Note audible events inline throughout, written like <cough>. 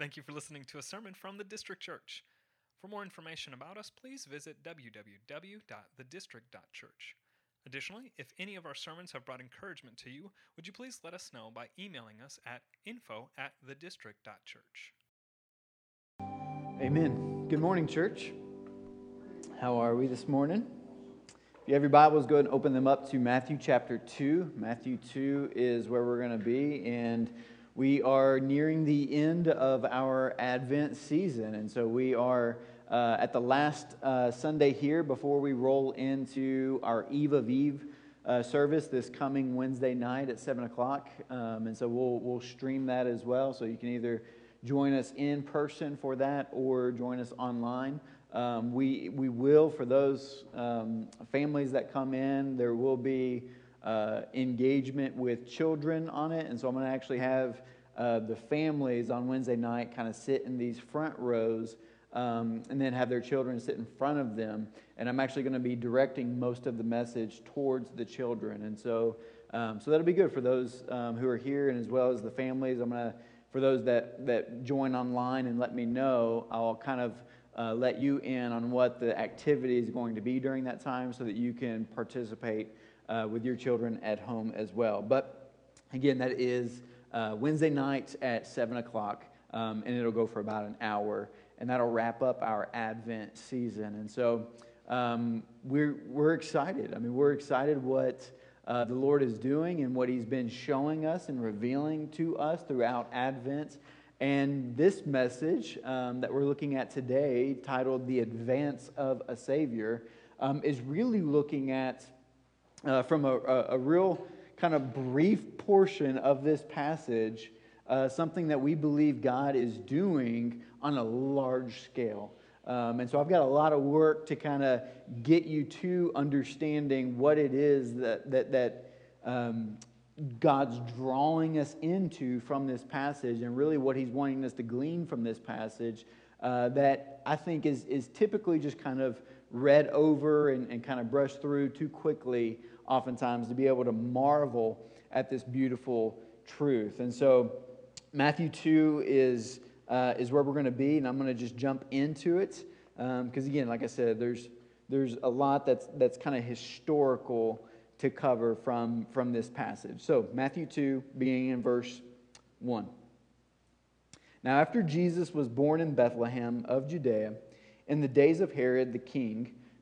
Thank you for listening to a sermon from the District Church. For more information about us, please visit www.thedistrict.church. Additionally, if any of our sermons have brought encouragement to you, would you please let us know by emailing us at info at thedistrict.church. Amen. Good morning, church. How are we this morning? If you have your Bibles, go ahead and open them up to Matthew chapter 2. Matthew 2 is where we're going to be, and we are nearing the end of our Advent season. And so we are uh, at the last uh, Sunday here before we roll into our Eve of Eve uh, service this coming Wednesday night at 7 o'clock. Um, and so we'll, we'll stream that as well. So you can either join us in person for that or join us online. Um, we, we will, for those um, families that come in, there will be uh, engagement with children on it. And so I'm going to actually have uh, the families on Wednesday night kind of sit in these front rows um, and then have their children sit in front of them. And I'm actually going to be directing most of the message towards the children. And so, um, so that'll be good for those um, who are here and as well as the families. I'm going to, for those that, that join online and let me know, I'll kind of uh, let you in on what the activity is going to be during that time so that you can participate uh, with your children at home as well. But again, that is uh, Wednesday night at 7 o'clock, um, and it'll go for about an hour, and that'll wrap up our Advent season. And so um, we're, we're excited. I mean, we're excited what uh, the Lord is doing and what He's been showing us and revealing to us throughout Advent. And this message um, that we're looking at today, titled The Advance of a Savior, um, is really looking at uh, from a, a, real kind of brief portion of this passage, uh, something that we believe God is doing on a large scale. Um, and so I've got a lot of work to kind of get you to understanding what it is that, that, that um, God's drawing us into from this passage and really what he's wanting us to glean from this passage uh, that I think is, is typically just kind of read over and, and kind of brushed through too quickly oftentimes to be able to marvel at this beautiful truth. And so, Matthew 2 is, uh, is where we're going to be, and I'm going to just jump into it. Because, um, again, like I said, there's, there's a lot that's, that's kind of historical to cover from, from this passage. So, Matthew 2, beginning in verse 1. Now, after Jesus was born in Bethlehem of Judea, in the days of Herod the king,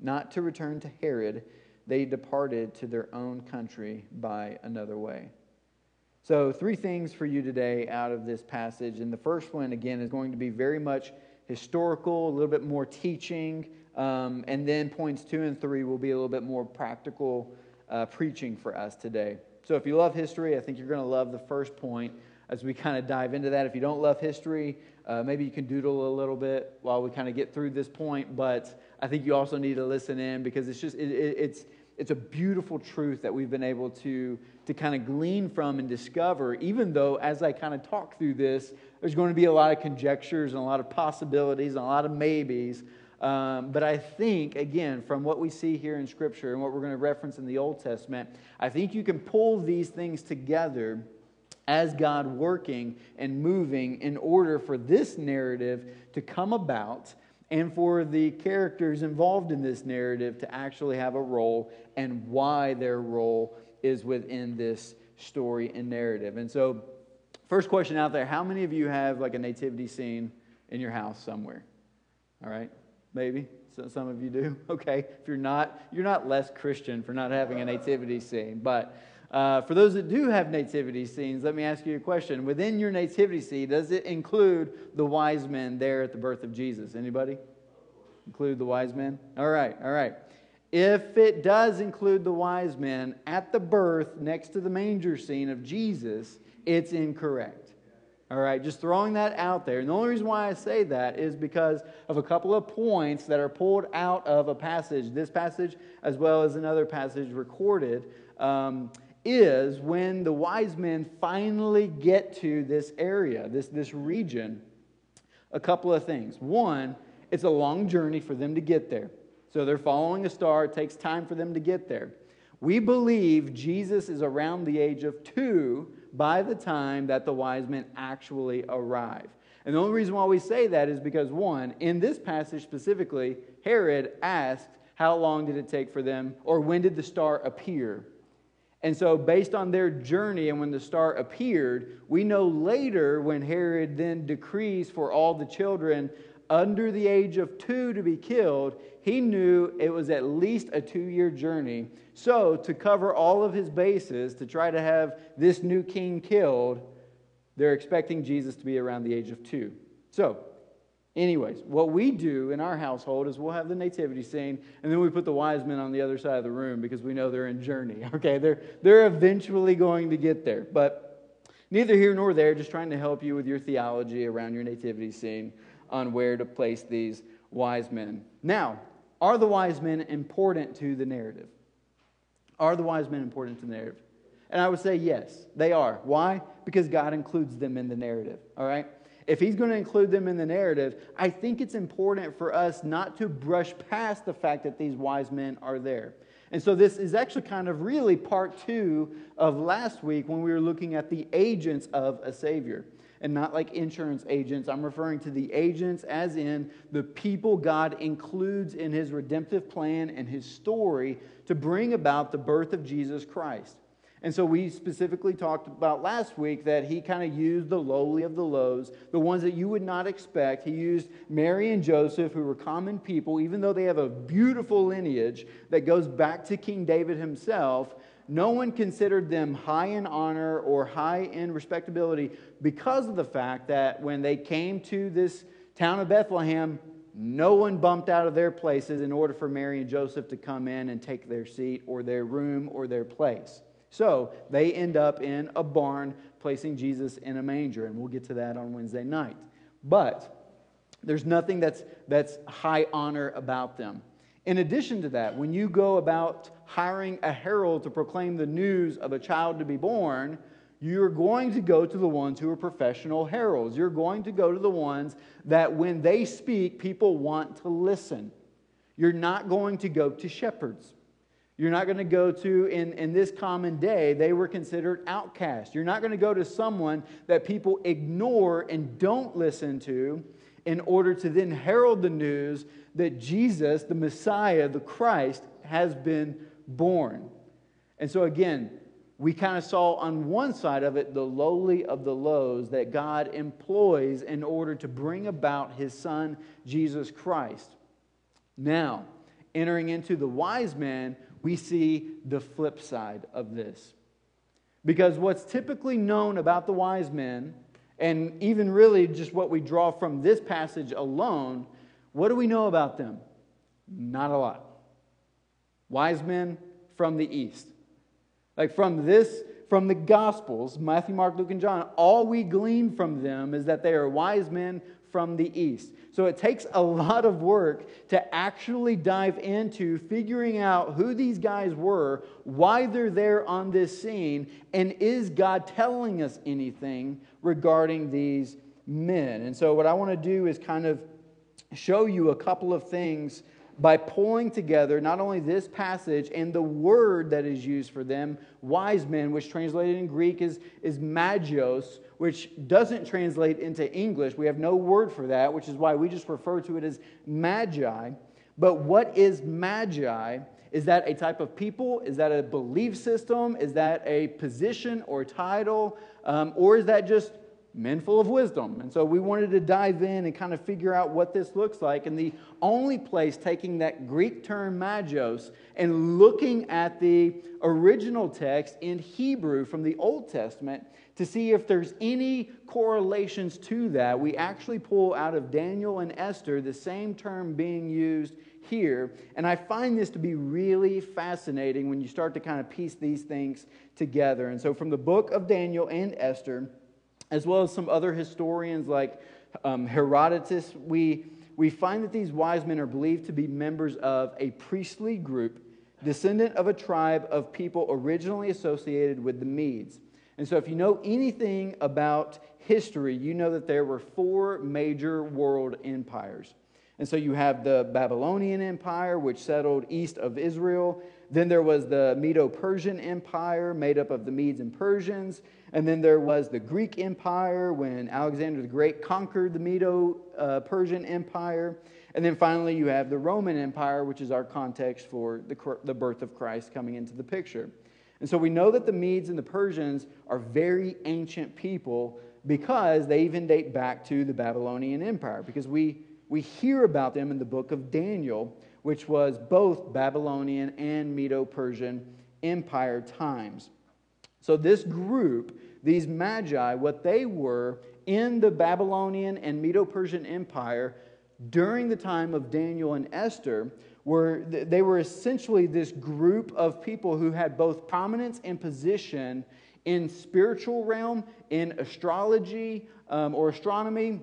not to return to Herod, they departed to their own country by another way. So, three things for you today out of this passage. And the first one, again, is going to be very much historical, a little bit more teaching. Um, and then points two and three will be a little bit more practical uh, preaching for us today. So, if you love history, I think you're going to love the first point as we kind of dive into that. If you don't love history, uh, maybe you can doodle a little bit while we kind of get through this point. But I think you also need to listen in because it's just, it, it, it's, it's a beautiful truth that we've been able to, to kind of glean from and discover, even though as I kind of talk through this, there's going to be a lot of conjectures and a lot of possibilities and a lot of maybes. Um, but I think, again, from what we see here in Scripture and what we're going to reference in the Old Testament, I think you can pull these things together as God working and moving in order for this narrative to come about and for the characters involved in this narrative to actually have a role and why their role is within this story and narrative. And so, first question out there how many of you have like a nativity scene in your house somewhere? All right, maybe. So some of you do. <laughs> Okay. If you're not, you're not less Christian for not having a nativity scene. But uh, for those that do have nativity scenes, let me ask you a question. Within your nativity scene, does it include the wise men there at the birth of Jesus? Anybody? Include the wise men? All right, all right. If it does include the wise men at the birth next to the manger scene of Jesus, it's incorrect. All right, just throwing that out there. And the only reason why I say that is because of a couple of points that are pulled out of a passage, this passage as well as another passage recorded. Um, is when the wise men finally get to this area, this, this region, a couple of things. One, it's a long journey for them to get there. So they're following a star, it takes time for them to get there. We believe Jesus is around the age of two by the time that the wise men actually arrive. And the only reason why we say that is because, one, in this passage specifically, Herod asked, How long did it take for them, or when did the star appear? And so, based on their journey and when the star appeared, we know later when Herod then decrees for all the children under the age of two to be killed, he knew it was at least a two year journey. So, to cover all of his bases, to try to have this new king killed, they're expecting Jesus to be around the age of two. So, Anyways, what we do in our household is we'll have the nativity scene, and then we put the wise men on the other side of the room because we know they're in journey. <laughs> Okay, they're they're eventually going to get there. But neither here nor there, just trying to help you with your theology around your nativity scene on where to place these wise men. Now, are the wise men important to the narrative? Are the wise men important to the narrative? And I would say yes, they are. Why? Because God includes them in the narrative. All right? If he's going to include them in the narrative, I think it's important for us not to brush past the fact that these wise men are there. And so this is actually kind of really part two of last week when we were looking at the agents of a Savior. And not like insurance agents. I'm referring to the agents as in the people God includes in his redemptive plan and his story to bring about the birth of Jesus Christ. And so we specifically talked about last week that he kind of used the lowly of the lows, the ones that you would not expect. He used Mary and Joseph, who were common people, even though they have a beautiful lineage that goes back to King David himself. No one considered them high in honor or high in respectability because of the fact that when they came to this town of Bethlehem, no one bumped out of their places in order for Mary and Joseph to come in and take their seat or their room or their place. So they end up in a barn placing Jesus in a manger, and we'll get to that on Wednesday night. But there's nothing that's, that's high honor about them. In addition to that, when you go about hiring a herald to proclaim the news of a child to be born, you're going to go to the ones who are professional heralds. You're going to go to the ones that when they speak, people want to listen. You're not going to go to shepherds. You're not going to go to, in, in this common day, they were considered outcasts. You're not going to go to someone that people ignore and don't listen to in order to then herald the news that Jesus, the Messiah, the Christ, has been born. And so, again, we kind of saw on one side of it the lowly of the lows that God employs in order to bring about his son, Jesus Christ. Now, entering into the wise man, we see the flip side of this. Because what's typically known about the wise men, and even really just what we draw from this passage alone, what do we know about them? Not a lot. Wise men from the east. Like from this, from the Gospels, Matthew, Mark, Luke, and John, all we glean from them is that they are wise men from the east. So it takes a lot of work to actually dive into figuring out who these guys were, why they're there on this scene, and is God telling us anything regarding these men? And so what I want to do is kind of show you a couple of things by pulling together not only this passage and the word that is used for them, wise men, which translated in Greek is, is magios, which doesn't translate into English. We have no word for that, which is why we just refer to it as magi. But what is magi? Is that a type of people? Is that a belief system? Is that a position or title? Um, or is that just men full of wisdom. And so we wanted to dive in and kind of figure out what this looks like. And the only place taking that Greek term magios and looking at the original text in Hebrew from the Old Testament to see if there's any correlations to that, we actually pull out of Daniel and Esther the same term being used here. And I find this to be really fascinating when you start to kind of piece these things together. And so from the book of Daniel and Esther, as well as some other historians like um, Herodotus, we, we find that these wise men are believed to be members of a priestly group, descendant of a tribe of people originally associated with the Medes. And so, if you know anything about history, you know that there were four major world empires. And so, you have the Babylonian Empire, which settled east of Israel. Then there was the Medo Persian Empire, made up of the Medes and Persians. And then there was the Greek Empire when Alexander the Great conquered the Medo uh, Persian Empire. And then finally, you have the Roman Empire, which is our context for the, the birth of Christ coming into the picture. And so we know that the Medes and the Persians are very ancient people because they even date back to the Babylonian Empire, because we, we hear about them in the book of Daniel, which was both Babylonian and Medo Persian Empire times. So, this group, these magi, what they were in the Babylonian and Medo Persian Empire during the time of Daniel and Esther, were they were essentially this group of people who had both prominence and position in spiritual realm, in astrology um, or astronomy,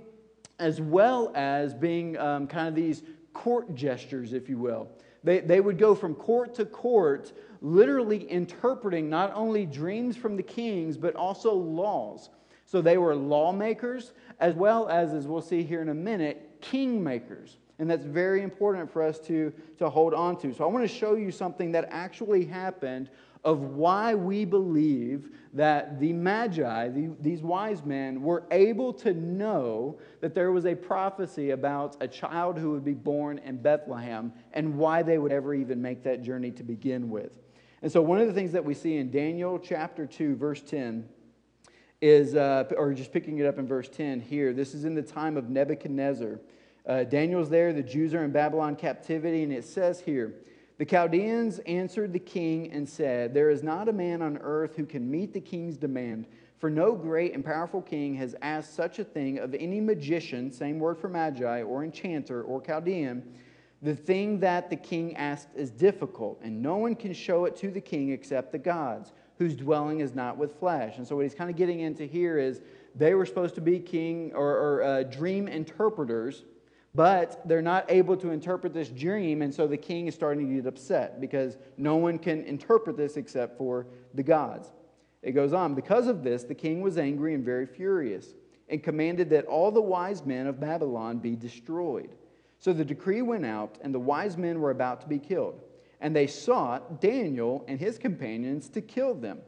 as well as being um, kind of these court gestures, if you will. They, they would go from court to court literally interpreting not only dreams from the kings, but also laws. So they were lawmakers, as well as, as we'll see here in a minute, kingmakers. And that's very important for us to, to hold on to. So I want to show you something that actually happened of why we believe that the Magi, the, these wise men, were able to know that there was a prophecy about a child who would be born in Bethlehem and why they would ever even make that journey to begin with. And so, one of the things that we see in Daniel chapter 2, verse 10, is, uh, or just picking it up in verse 10 here, this is in the time of Nebuchadnezzar. Uh, Daniel's there, the Jews are in Babylon captivity, and it says here, the Chaldeans answered the king and said, There is not a man on earth who can meet the king's demand, for no great and powerful king has asked such a thing of any magician, same word for magi, or enchanter, or Chaldean the thing that the king asked is difficult, and no one can show it to the king except the gods, whose dwelling is not with flesh. And so, what he's kind of getting into here is they were supposed to be king or, or uh, dream interpreters, but they're not able to interpret this dream, and so the king is starting to get upset because no one can interpret this except for the gods. It goes on. Because of this, the king was angry and very furious, and commanded that all the wise men of Babylon be destroyed. So the decree went out, and the wise men were about to be killed. And they sought Daniel and his companions to kill them.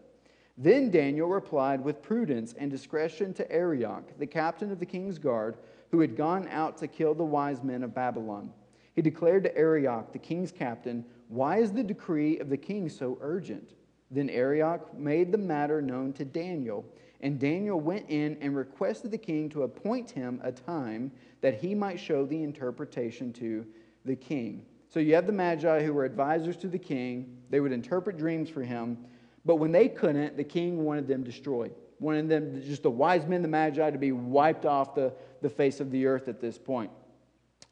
Then Daniel replied with prudence and discretion to Arioch, the captain of the king's guard, who had gone out to kill the wise men of Babylon. He declared to Arioch, the king's captain, Why is the decree of the king so urgent? Then Arioch made the matter known to Daniel and Daniel went in and requested the king to appoint him a time that he might show the interpretation to the king. So you have the Magi who were advisors to the king. They would interpret dreams for him. But when they couldn't, the king wanted them destroyed. Wanted them, just the wise men, the Magi, to be wiped off the, the face of the earth at this point.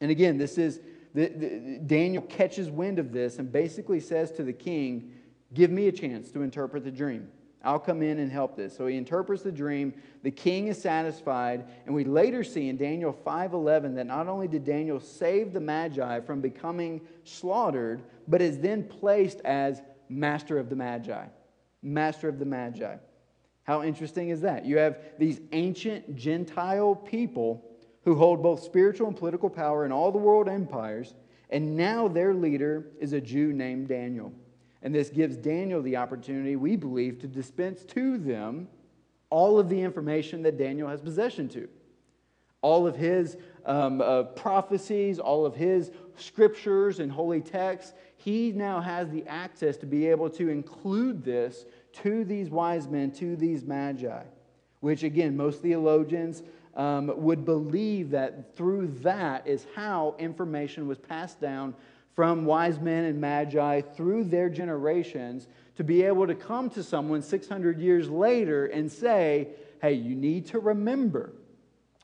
And again, this is the, the, Daniel catches wind of this and basically says to the king, Give me a chance to interpret the dream. I'll come in and help this. So he interprets the dream. The king is satisfied, and we later see in Daniel 5:11 that not only did Daniel save the magi from becoming slaughtered, but is then placed as master of the magi. Master of the magi. How interesting is that? You have these ancient Gentile people who hold both spiritual and political power in all the world empires, and now their leader is a Jew named Daniel. And this gives Daniel the opportunity, we believe, to dispense to them all of the information that Daniel has possession to. All of his um, uh, prophecies, all of his scriptures and holy texts, he now has the access to be able to include this to these wise men, to these magi, which again, most theologians um, would believe that through that is how information was passed down from wise men and magi through their generations to be able to come to someone 600 years later and say, hey, you need to remember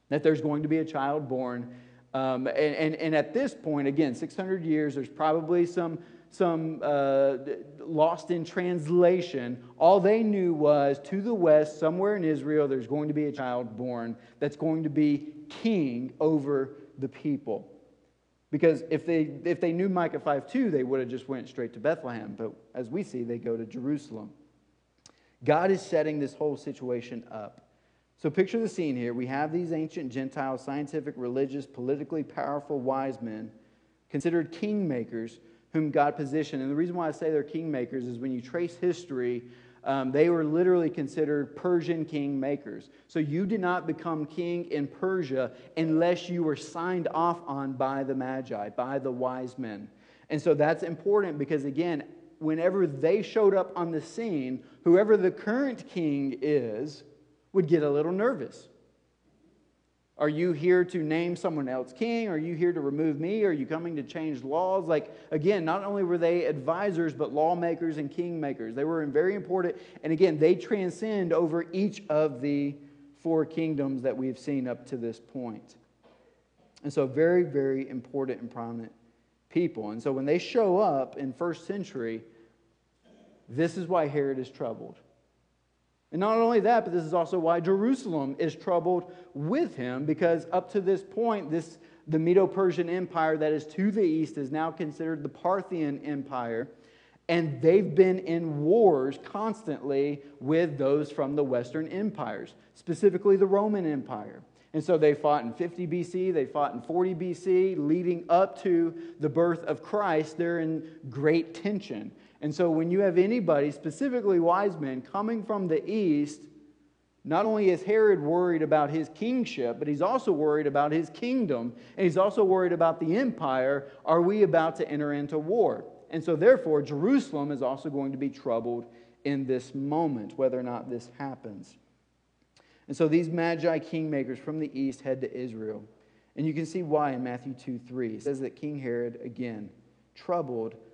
that there's going to be a child born. Um, and, and, and at this point, again, 600 years, there's probably some some uh, lost in translation. All they knew was to the west, somewhere in Israel, there's going to be a child born that's going to be king over the people. Because if they, if they knew Micah 5 2, they would have just went straight to Bethlehem. But as we see, they go to Jerusalem. God is setting this whole situation up. So picture the scene here. We have these ancient Gentile, scientific, religious, politically powerful wise men, considered kingmakers whom God positioned. And the reason why I say they're kingmakers is when you trace history, um, they were literally considered Persian kingmakers. So you did not become king in Persia unless you were signed off on by the Magi, by the wise men. And so that's important because, again, whenever they showed up on the scene, whoever the current king is would get a little nervous. Are you here to name someone else king? Are you here to remove me? Are you coming to change laws? Like, again, not only were they advisors, but lawmakers and kingmakers. They were very important. And again, they transcend over each of the four kingdoms that we've seen up to this point. And so, very, very important and prominent people. And so, when they show up in first century, this is why Herod is troubled. And not only that, but this is also why Jerusalem is troubled with him, because up to this point, this the Medo-Persian Empire that is to the east is now considered the Parthian Empire, and they've been in wars constantly with those from the Western empires, specifically the Roman Empire. And so they fought in 50 BC, they fought in 40 BC, leading up to the birth of Christ. They're in great tension. And so when you have anybody, specifically wise men, coming from the east, not only is Herod worried about his kingship, but he's also worried about his kingdom, and he's also worried about the empire. Are we about to enter into war? And so, therefore, Jerusalem is also going to be troubled in this moment, whether or not this happens. And so, these magi kingmakers from the east head to Israel. And you can see why in Matthew 2 3. It says that King Herod, again, troubled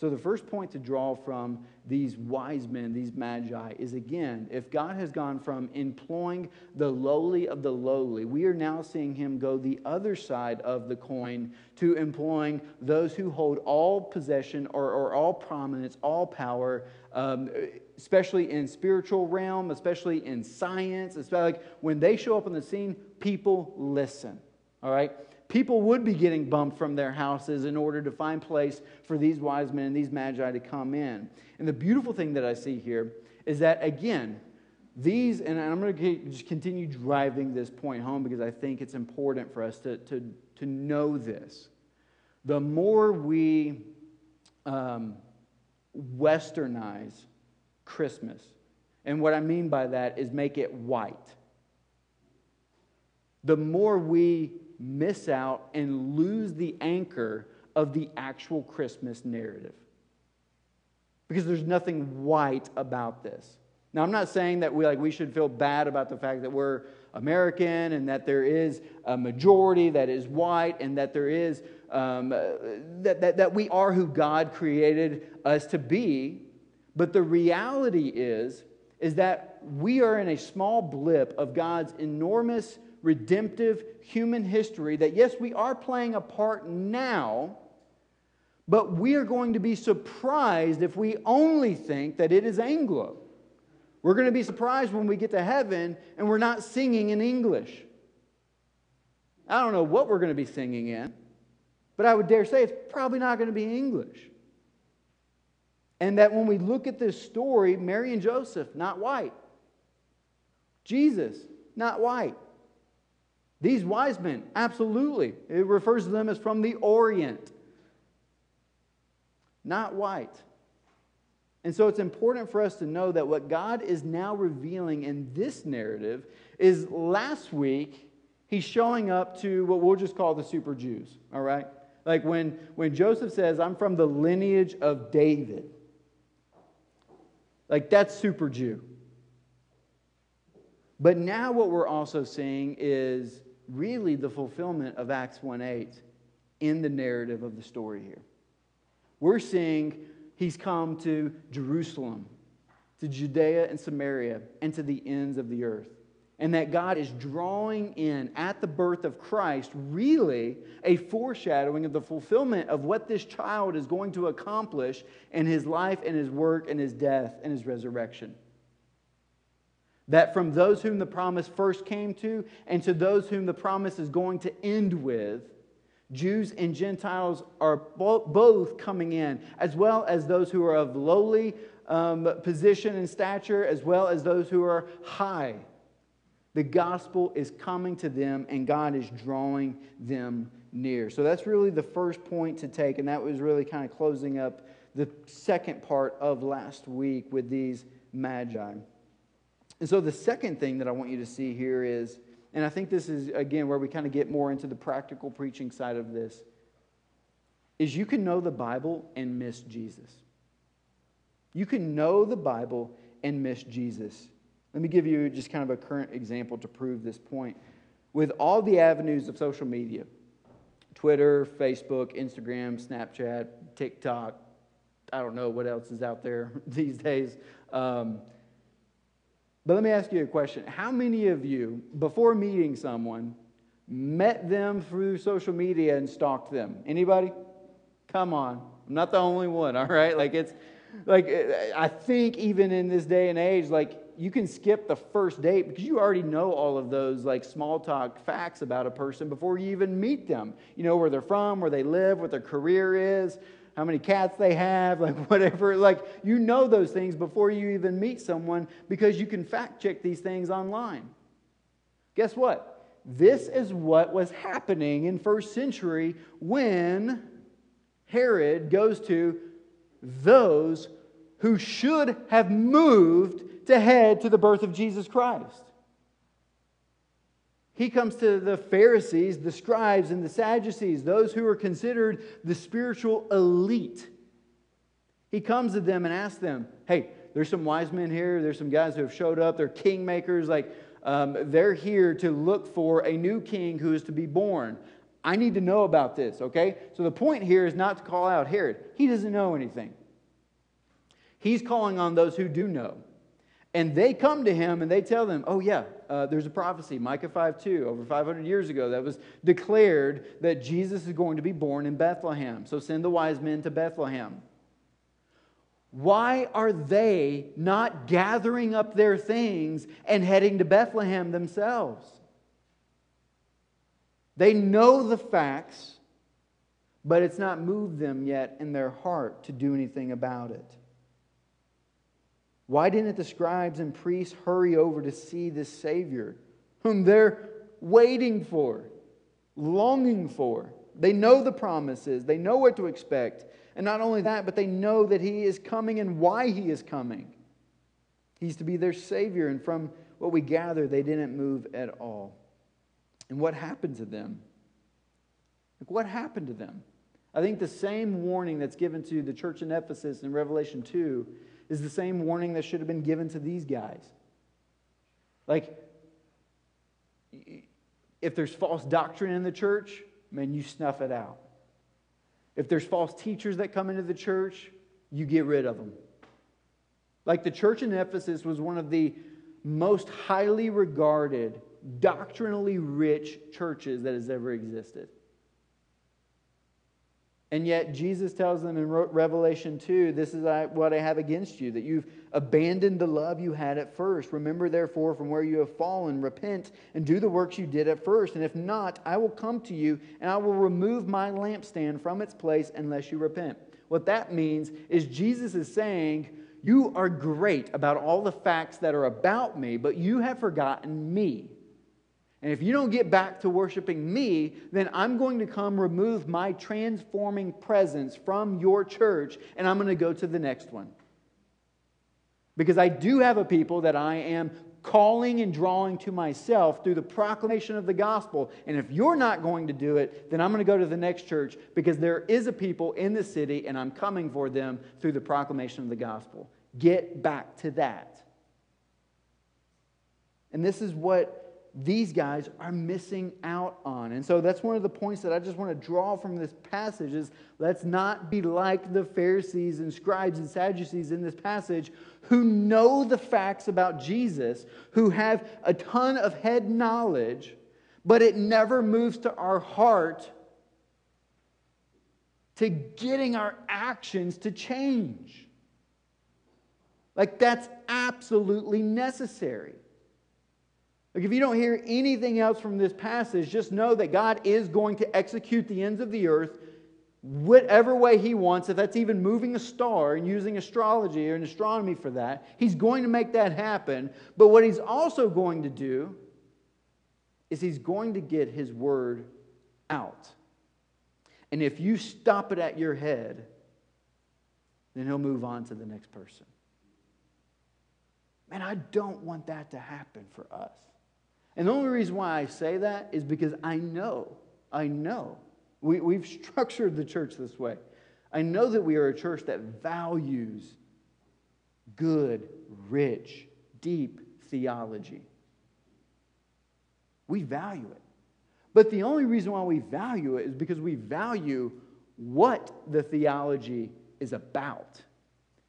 So, the first point to draw from these wise men, these magi, is again, if God has gone from employing the lowly of the lowly, we are now seeing him go the other side of the coin to employing those who hold all possession or, or all prominence, all power, um, especially in spiritual realm, especially in science. Especially like when they show up on the scene, people listen. All right? People would be getting bumped from their houses in order to find place for these wise men and these magi to come in. And the beautiful thing that I see here is that, again, these, and I'm going to just continue driving this point home because I think it's important for us to, to, to know this. The more we um, westernize Christmas, and what I mean by that is make it white, the more we miss out and lose the anchor of the actual Christmas narrative. Because there's nothing white about this. Now, I'm not saying that we, like, we should feel bad about the fact that we're American and that there is a majority that is white and that there is um, that, that, that we are who God created us to be. But the reality is, is that we are in a small blip of God's enormous redemptive human history that, yes, we are playing a part now, but we are going to be surprised if we only think that it is Anglo. We're going to be surprised when we get to heaven and we're not singing in English. I don't know what we're going to be singing in, but I would dare say it's probably not going to be English. And that when we look at this story, Mary and Joseph, not white. Jesus, not white. These wise men, absolutely. It refers to them as from the Orient, not white. And so it's important for us to know that what God is now revealing in this narrative is last week, he's showing up to what we'll just call the super Jews, all right? Like when, when Joseph says, I'm from the lineage of David, like that's super Jew. But now what we're also seeing is really the fulfillment of Acts 1 8 in the narrative of the story here. We're seeing he's come to Jerusalem, to Judea and Samaria, and to the ends of the earth. And that God is drawing in at the birth of Christ, really a foreshadowing of the fulfillment of what this child is going to accomplish in his life and his work and his death and his resurrection. That from those whom the promise first came to, and to those whom the promise is going to end with, Jews and Gentiles are both coming in, as well as those who are of lowly um, position and stature, as well as those who are high. The gospel is coming to them, and God is drawing them near. So that's really the first point to take, and that was really kind of closing up the second part of last week with these magi. And so the second thing that I want you to see here is, and I think this is, again, where we kind of get more into the practical preaching side of this, is you can know the Bible and miss Jesus. You can know the Bible and miss Jesus. Let me give you just kind of a current example to prove this point. With all the avenues of social media Twitter, Facebook, Instagram, Snapchat, TikTok, I don't know what else is out there <laughs> these days. Um, but let me ask you a question. How many of you, before meeting someone, met them through social media and stalked them? Anybody? Come on. I'm not the only one, <laughs> all right? Like it's like I think even in this day and age, like you can skip the first date because you already know all of those like small talk facts about a person before you even meet them. You know where they're from, where they live, what their career is, how many cats they have, <laughs> like whatever. Like, you know those things before you even meet someone because you can fact check these things online. Guess what? This is what was happening in first century when Herod goes to those who should have moved to head to the birth of Jesus Christ. He comes to the Pharisees, the scribes, and the Sadducees, those who are considered the spiritual elite. He comes to them and asks them, Hey, there's some wise men here. There's some guys who have showed up. They're kingmakers. Like, um, they're here to look for a new king who is to be born. I need to know about this, okay? So the point here is not to call out Herod. He doesn't know anything. He's calling on those who do know. And they come to him and they tell them, oh, yeah, uh, there's a prophecy, Micah 5 2, over 500 years ago, that was declared that Jesus is going to be born in Bethlehem. So send the wise men to Bethlehem. Why are they not gathering up their things and heading to Bethlehem themselves? They know the facts, but it's not moved them yet in their heart to do anything about it. Why didn't the scribes and priests hurry over to see this Savior whom they're waiting for, longing for? They know the promises, they know what to expect. And not only that, but they know that He is coming and why He is coming. He's to be their Savior. And from what we gather, they didn't move at all. And what happened to them? Like, what happened to them? I think the same warning that's given to the church in Ephesus in Revelation 2 is the same warning that should have been given to these guys. Like, if there's false doctrine in the church, man, you snuff it out. If there's false teachers that come into the church, you get rid of them. Like the church in Ephesus was one of the most highly regarded doctrinally rich churches that has ever existed. And yet, Jesus tells them in Revelation 2 this is uh, what I have against you, that you've abandoned the love you had at first. Remember, therefore, from where you have fallen, repent and do the works you did at first. And if not, I will come to you and I will remove my lampstand from its place unless you repent. What that means is Jesus is saying, You are great about all the facts that are about me, but you have forgotten me. And if you don't get back to worshiping me, then I'm going to come remove my transforming presence from your church and I'm going to go to the next one. Because I do have a people that I am calling and drawing to myself through the proclamation of the gospel. And if you're not going to do it, then I'm going to go to the next church because there is a people in the city and I'm coming for them through the proclamation of the gospel. Get back to that. And this is what these guys are missing out on. And so that's one of the points that I just want to draw from this passage is let's not be like the Pharisees and scribes and Sadducees in this passage who know the facts about Jesus, who have a ton of head knowledge, but it never moves to our heart to getting our actions to change. Like that's absolutely necessary. Like, if you don't hear anything else from this passage, just know that God is going to execute the ends of the earth whatever way He wants. If that's even moving a star and using astrology or an astronomy for that, He's going to make that happen. But what He's also going to do is He's going to get His word out. And if you stop it at your head, then He'll move on to the next person. Man, I don't want that to happen for us. And the only reason why I say that is because I know, I know, we, we've structured the church this way. I know that we are a church that values good, rich, deep theology. We value it. But the only reason why we value it is because we value what the theology is about.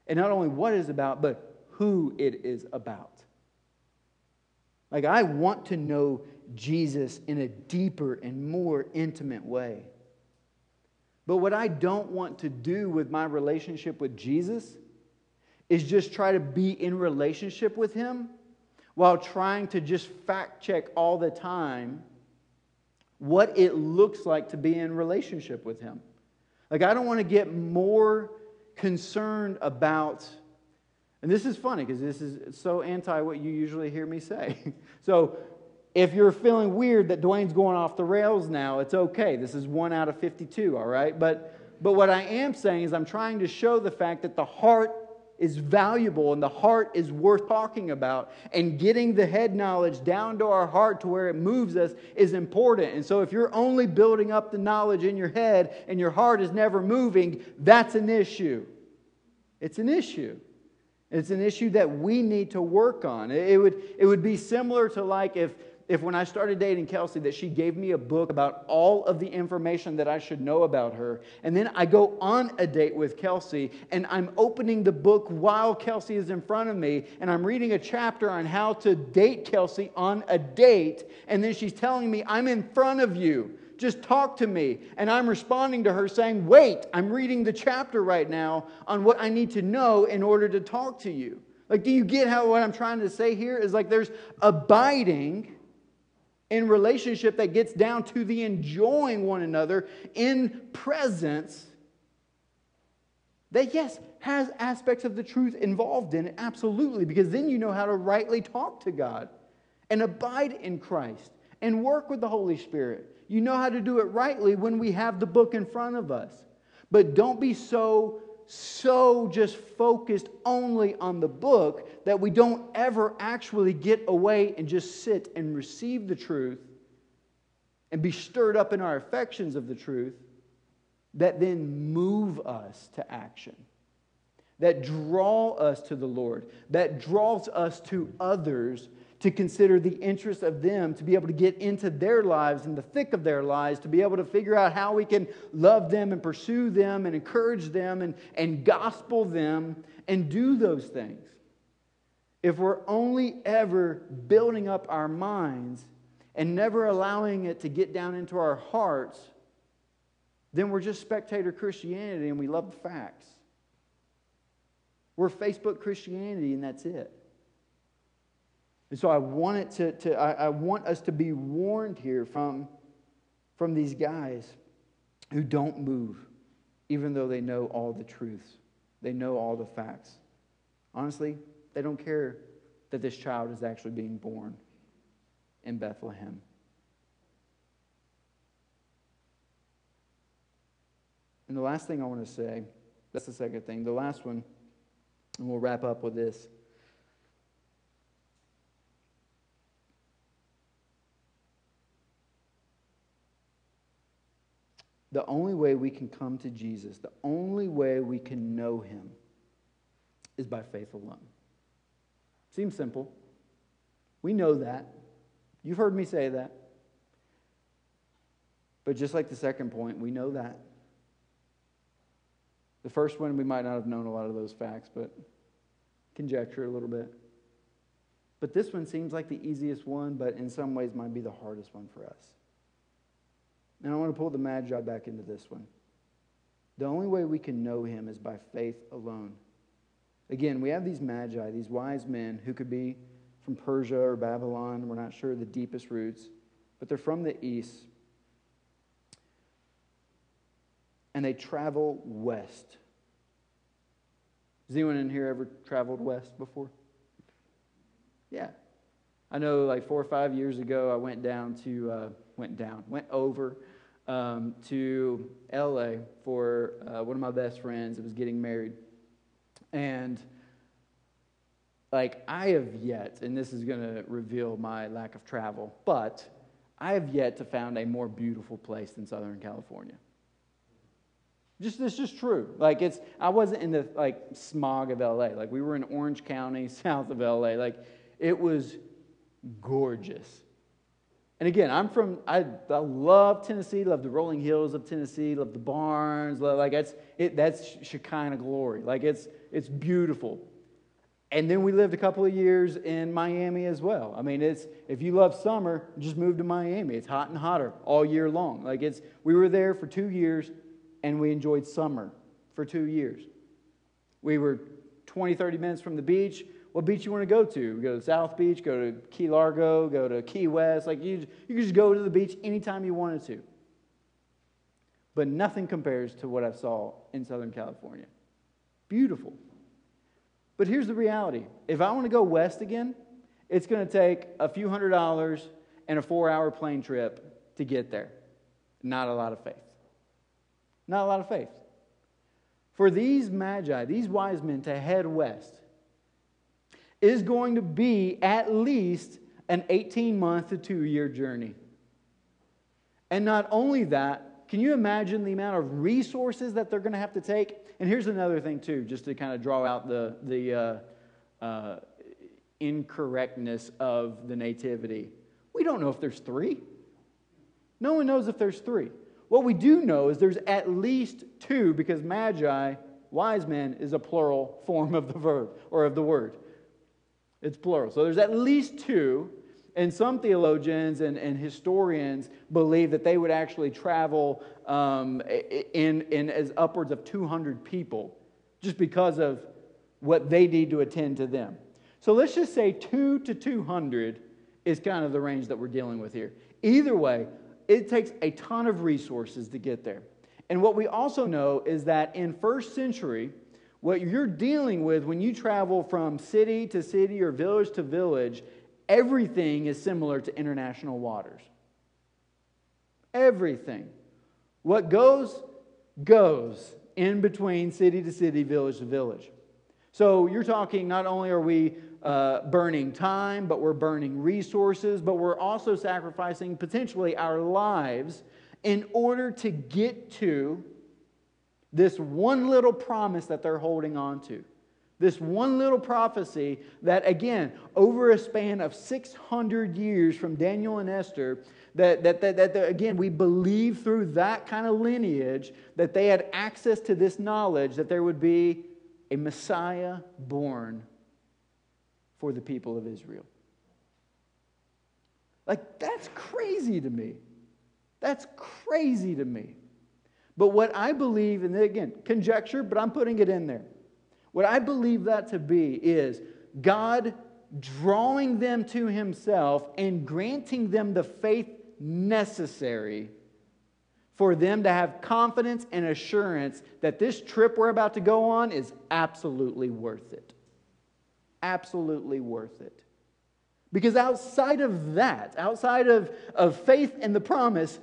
And not only what it is about, but who it is about. Like, I want to know Jesus in a deeper and more intimate way. But what I don't want to do with my relationship with Jesus is just try to be in relationship with Him while trying to just fact check all the time what it looks like to be in relationship with Him. Like, I don't want to get more concerned about and this is funny because this is so anti what you usually hear me say. <laughs> so if you're feeling weird that Dwayne's going off the rails now, it's okay. This is one out of 52, all right? But, but what I am saying is I'm trying to show the fact that the heart is valuable and the heart is worth talking about. And getting the head knowledge down to our heart to where it moves us is important. And so if you're only building up the knowledge in your head and your heart is never moving, that's an issue. It's an issue. It's an issue that we need to work on. It would, it would be similar to like if, if when I started dating Kelsey, that she gave me a book about all of the information that I should know about her. And then I go on a date with Kelsey and I'm opening the book while Kelsey is in front of me and I'm reading a chapter on how to date Kelsey on a date. And then she's telling me, I'm in front of you. Just talk to me. And I'm responding to her saying, Wait, I'm reading the chapter right now on what I need to know in order to talk to you. Like, do you get how what I'm trying to say here is like there's abiding in relationship that gets down to the enjoying one another in presence that, yes, has aspects of the truth involved in it, absolutely, because then you know how to rightly talk to God and abide in Christ and work with the Holy Spirit you know how to do it rightly when we have the book in front of us. But don't be so, so just focused only on the book that we don't ever actually get away and just sit and receive the truth and be stirred up in our affections of the truth that then move us to action, that draw us to the Lord, that draws us to others to consider the interest of them, to be able to get into their lives, in the thick of their lives, to be able to figure out how we can love them and pursue them and encourage them and, and gospel them and do those things. If we're only ever building up our minds and never allowing it to get down into our hearts, then we're just spectator Christianity and we love the facts. We're Facebook Christianity and that's it. And so I want it to, to I, I want us to be warned here from, from these guys who don't move, even though they know all the truths. They know all the facts. Honestly, they don't care that this child is actually being born in Bethlehem. And the last thing I want to say, that's the second thing. The last one, and we'll wrap up with this. The only way we can come to Jesus, the only way we can know him, is by faith alone. Seems simple. We know that. You've heard me say that. But just like the second point, we know that. The first one, we might not have known a lot of those facts, but conjecture a little bit. But this one seems like the easiest one, but in some ways might be the hardest one for us. And I want to pull the Magi back into this one. The only way we can know him is by faith alone. Again, we have these Magi, these wise men who could be from Persia or Babylon. We're not sure the deepest roots, but they're from the east. And they travel west. Has anyone in here ever traveled west before? Yeah. I know like four or five years ago, I went down to, uh, went down, went over um, to LA for uh, one of my best friends that was getting married. And like I have yet, and this is going to reveal my lack of travel, but I have yet to found a more beautiful place than Southern California. Just it's just true. Like it's I wasn't in the like smog of LA. Like we were in Orange County, <laughs> south of LA. Like it was gorgeous. And again, I'm from I, I love Tennessee, love the rolling hills of Tennessee, love the barns, love, like that's it that's Shekinah glory. Like it's it's beautiful. And then we lived a couple of years in Miami as well. I mean, it's if you love summer, just move to Miami. It's hot and hotter all year long. Like it's we were there for 2 years and we enjoyed summer for 2 years. We were 20 30 minutes from the beach. What beach you want to go to? Go to South Beach, go to Key Largo, go to Key West. Like you you can just go to the beach anytime you wanted to. But nothing compares to what I saw in Southern California. Beautiful. But here's the reality if I want to go west again, it's going to take a few hundred dollars and a four hour plane trip to get there. Not a lot of faith. Not a lot of faith. For these magi, these wise men to head west, is going to be at least an 18 month to two year journey. And not only that, can you imagine the amount of resources that they're going to have to take? And here's another thing, too, just to kind of draw out the, the uh, uh, incorrectness of the nativity. We don't know if there's three. No one knows if there's three. What we do know is there's at least two because magi, wise men, is a plural form of the verb or of the word. It's plural. So there's at least two. And some theologians and, and historians believe that they would actually travel um, in, in as upwards of 200 people just because of what they need to attend to them. So let's just say 2 to 200 is kind of the range that we're dealing with here. Either way, it takes a ton of resources to get there. And what we also know is that in first century, what you're dealing with when you travel from city to city or village to village everything is similar to international waters. Everything. What goes, goes in between city to city, village to village. So you're talking not only are we uh, burning time, but we're burning resources, but we're also sacrificing potentially our lives in order to get to this one little promise that they're holding on to. This one little prophecy that, again, over a span of 600 years from Daniel and Esther, that, that, that, that, again, we believe through that kind of lineage that they had access to this knowledge that there would be a Messiah born for the people of Israel. Like, that's crazy to me. That's crazy to me. But what I believe, and again, conjecture, but I'm putting it in there. What I believe that to be is God drawing them to Himself and granting them the faith necessary for them to have confidence and assurance that this trip we're about to go on is absolutely worth it. Absolutely worth it. Because outside of that, outside of, of faith and the promise,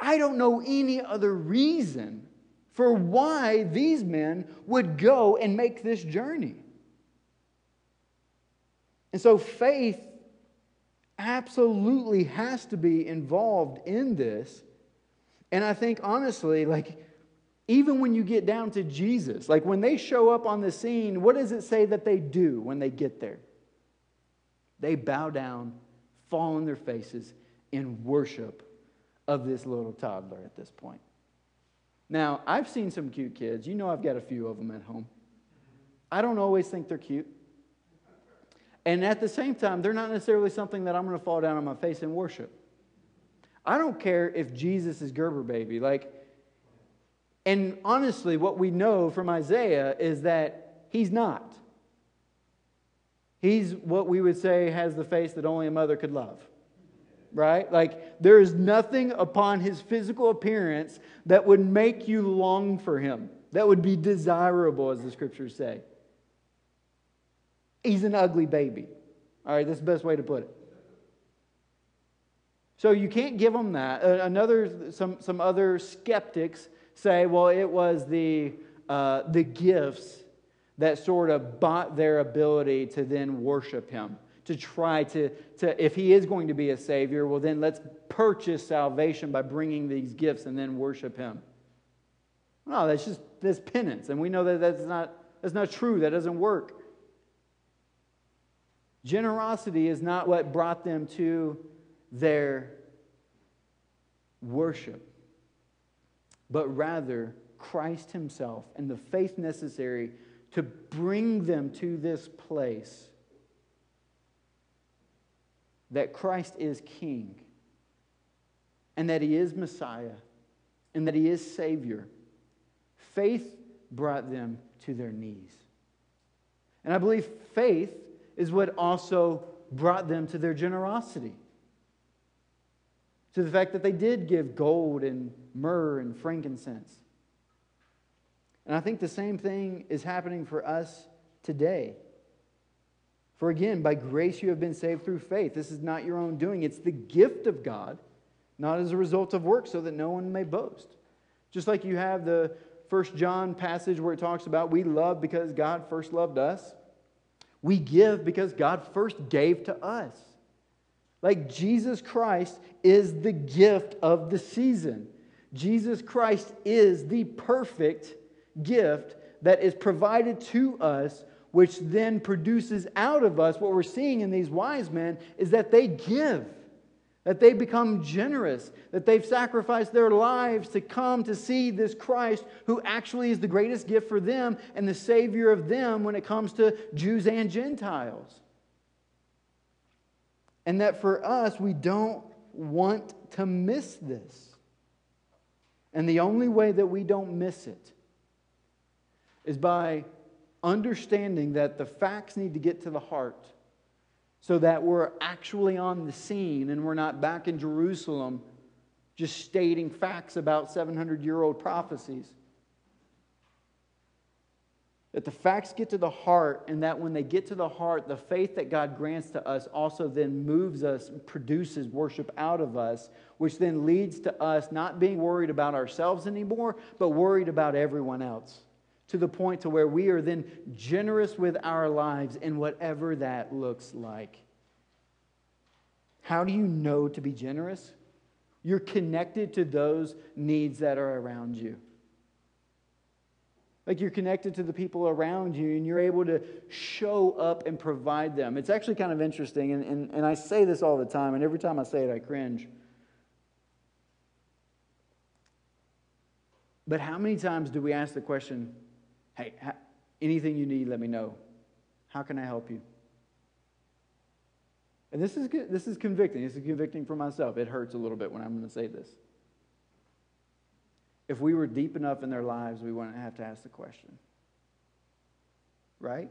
I don't know any other reason for why these men would go and make this journey. And so faith absolutely has to be involved in this. And I think, honestly, like, even when you get down to Jesus, like when they show up on the scene, what does it say that they do when they get there? They bow down, fall on their faces in worship of this little toddler at this point. Now, I've seen some cute kids. You know, I've got a few of them at home. I don't always think they're cute. And at the same time, they're not necessarily something that I'm going to fall down on my face and worship. I don't care if Jesus is Gerber baby. Like, and honestly, what we know from Isaiah is that he's not. He's what we would say has the face that only a mother could love. Right? Like, there is nothing upon his physical appearance that would make you long for him, that would be desirable, as the scriptures say. He's an ugly baby. All right, that's the best way to put it. So you can't give them that. Another, some, some other skeptics say, well, it was the, uh, the gifts that sort of bought their ability to then worship him, to try to, to, if he is going to be a savior, well, then let's purchase salvation by bringing these gifts and then worship him. No, that's just this penance. And we know that that's not, that's not true. That doesn't work. Generosity is not what brought them to their worship, but rather Christ Himself and the faith necessary to bring them to this place that Christ is King and that He is Messiah and that He is Savior. Faith brought them to their knees. And I believe faith is what also brought them to their generosity. To the fact that they did give gold and myrrh and frankincense. And I think the same thing is happening for us today. For again, by grace you have been saved through faith. This is not your own doing, it's the gift of God, not as a result of work, so that no one may boast. Just like you have the First John passage where it talks about we love because God first loved us. We give because God first gave to us. Like Jesus Christ is the gift of the season. Jesus Christ is the perfect gift that is provided to us, which then produces out of us what we're seeing in these wise men is that they give that they become generous, that they've sacrificed their lives to come to see this Christ who actually is the greatest gift for them and the Savior of them when it comes to Jews and Gentiles. And that for us, we don't want to miss this. And the only way that we don't miss it is by understanding that the facts need to get to the heart so that we're actually on the scene and we're not back in Jerusalem just stating facts about 700 year old prophecies. That the facts get to the heart, and that when they get to the heart, the faith that God grants to us also then moves us, produces worship out of us, which then leads to us not being worried about ourselves anymore, but worried about everyone else to the point to where we are then generous with our lives in whatever that looks like. How do you know to be generous? You're connected to those needs that are around you. Like you're connected to the people around you and you're able to show up and provide them. It's actually kind of interesting, and, and, and I say this all the time, and every time I say it, I cringe. But how many times do we ask the question, Hey, anything you need, let me know. How can I help you? And this is, this is convicting. This is convicting for myself. It hurts a little bit when I'm going to say this. If we were deep enough in their lives, we wouldn't have to ask the question. Right?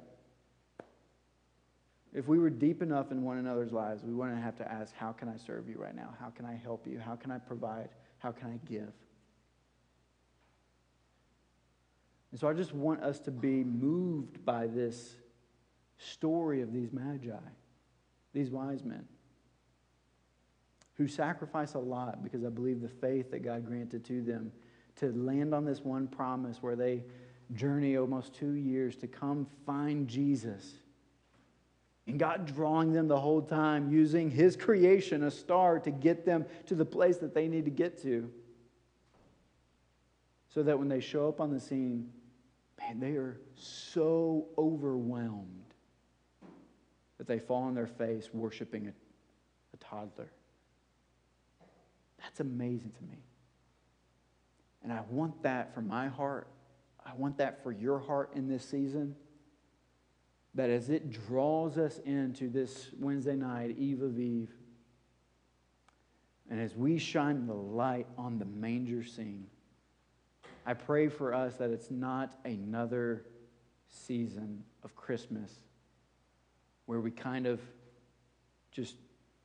If we were deep enough in one another's lives, we wouldn't have to ask, How can I serve you right now? How can I help you? How can I provide? How can I give? And so I just want us to be moved by this story of these magi, these wise men, who sacrifice a lot because I believe the faith that God granted to them to land on this one promise where they journey almost two years to come find Jesus. And God drawing them the whole time, using His creation, a star, to get them to the place that they need to get to. So that when they show up on the scene, man, they are so overwhelmed that they fall on their face worshiping a, a toddler. That's amazing to me. And I want that for my heart. I want that for your heart in this season. That as it draws us into this Wednesday night, Eve of Eve, and as we shine the light on the manger scene, I pray for us that it's not another season of Christmas where we kind of just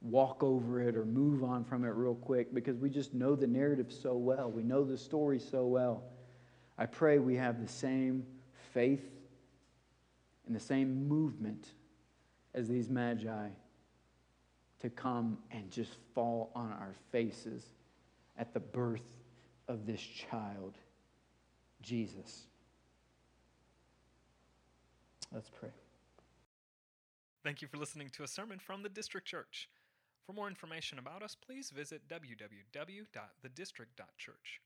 walk over it or move on from it real quick because we just know the narrative so well. We know the story so well. I pray we have the same faith and the same movement as these magi to come and just fall on our faces at the birth of this child. Jesus. Let's pray. Thank you for listening to a sermon from the District Church. For more information about us, please visit www.thedistrict.church.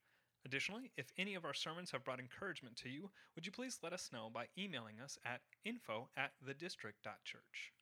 Additionally, if any of our sermons have brought encouragement to you, would you please let us know by emailing us at info at thedistrict.church.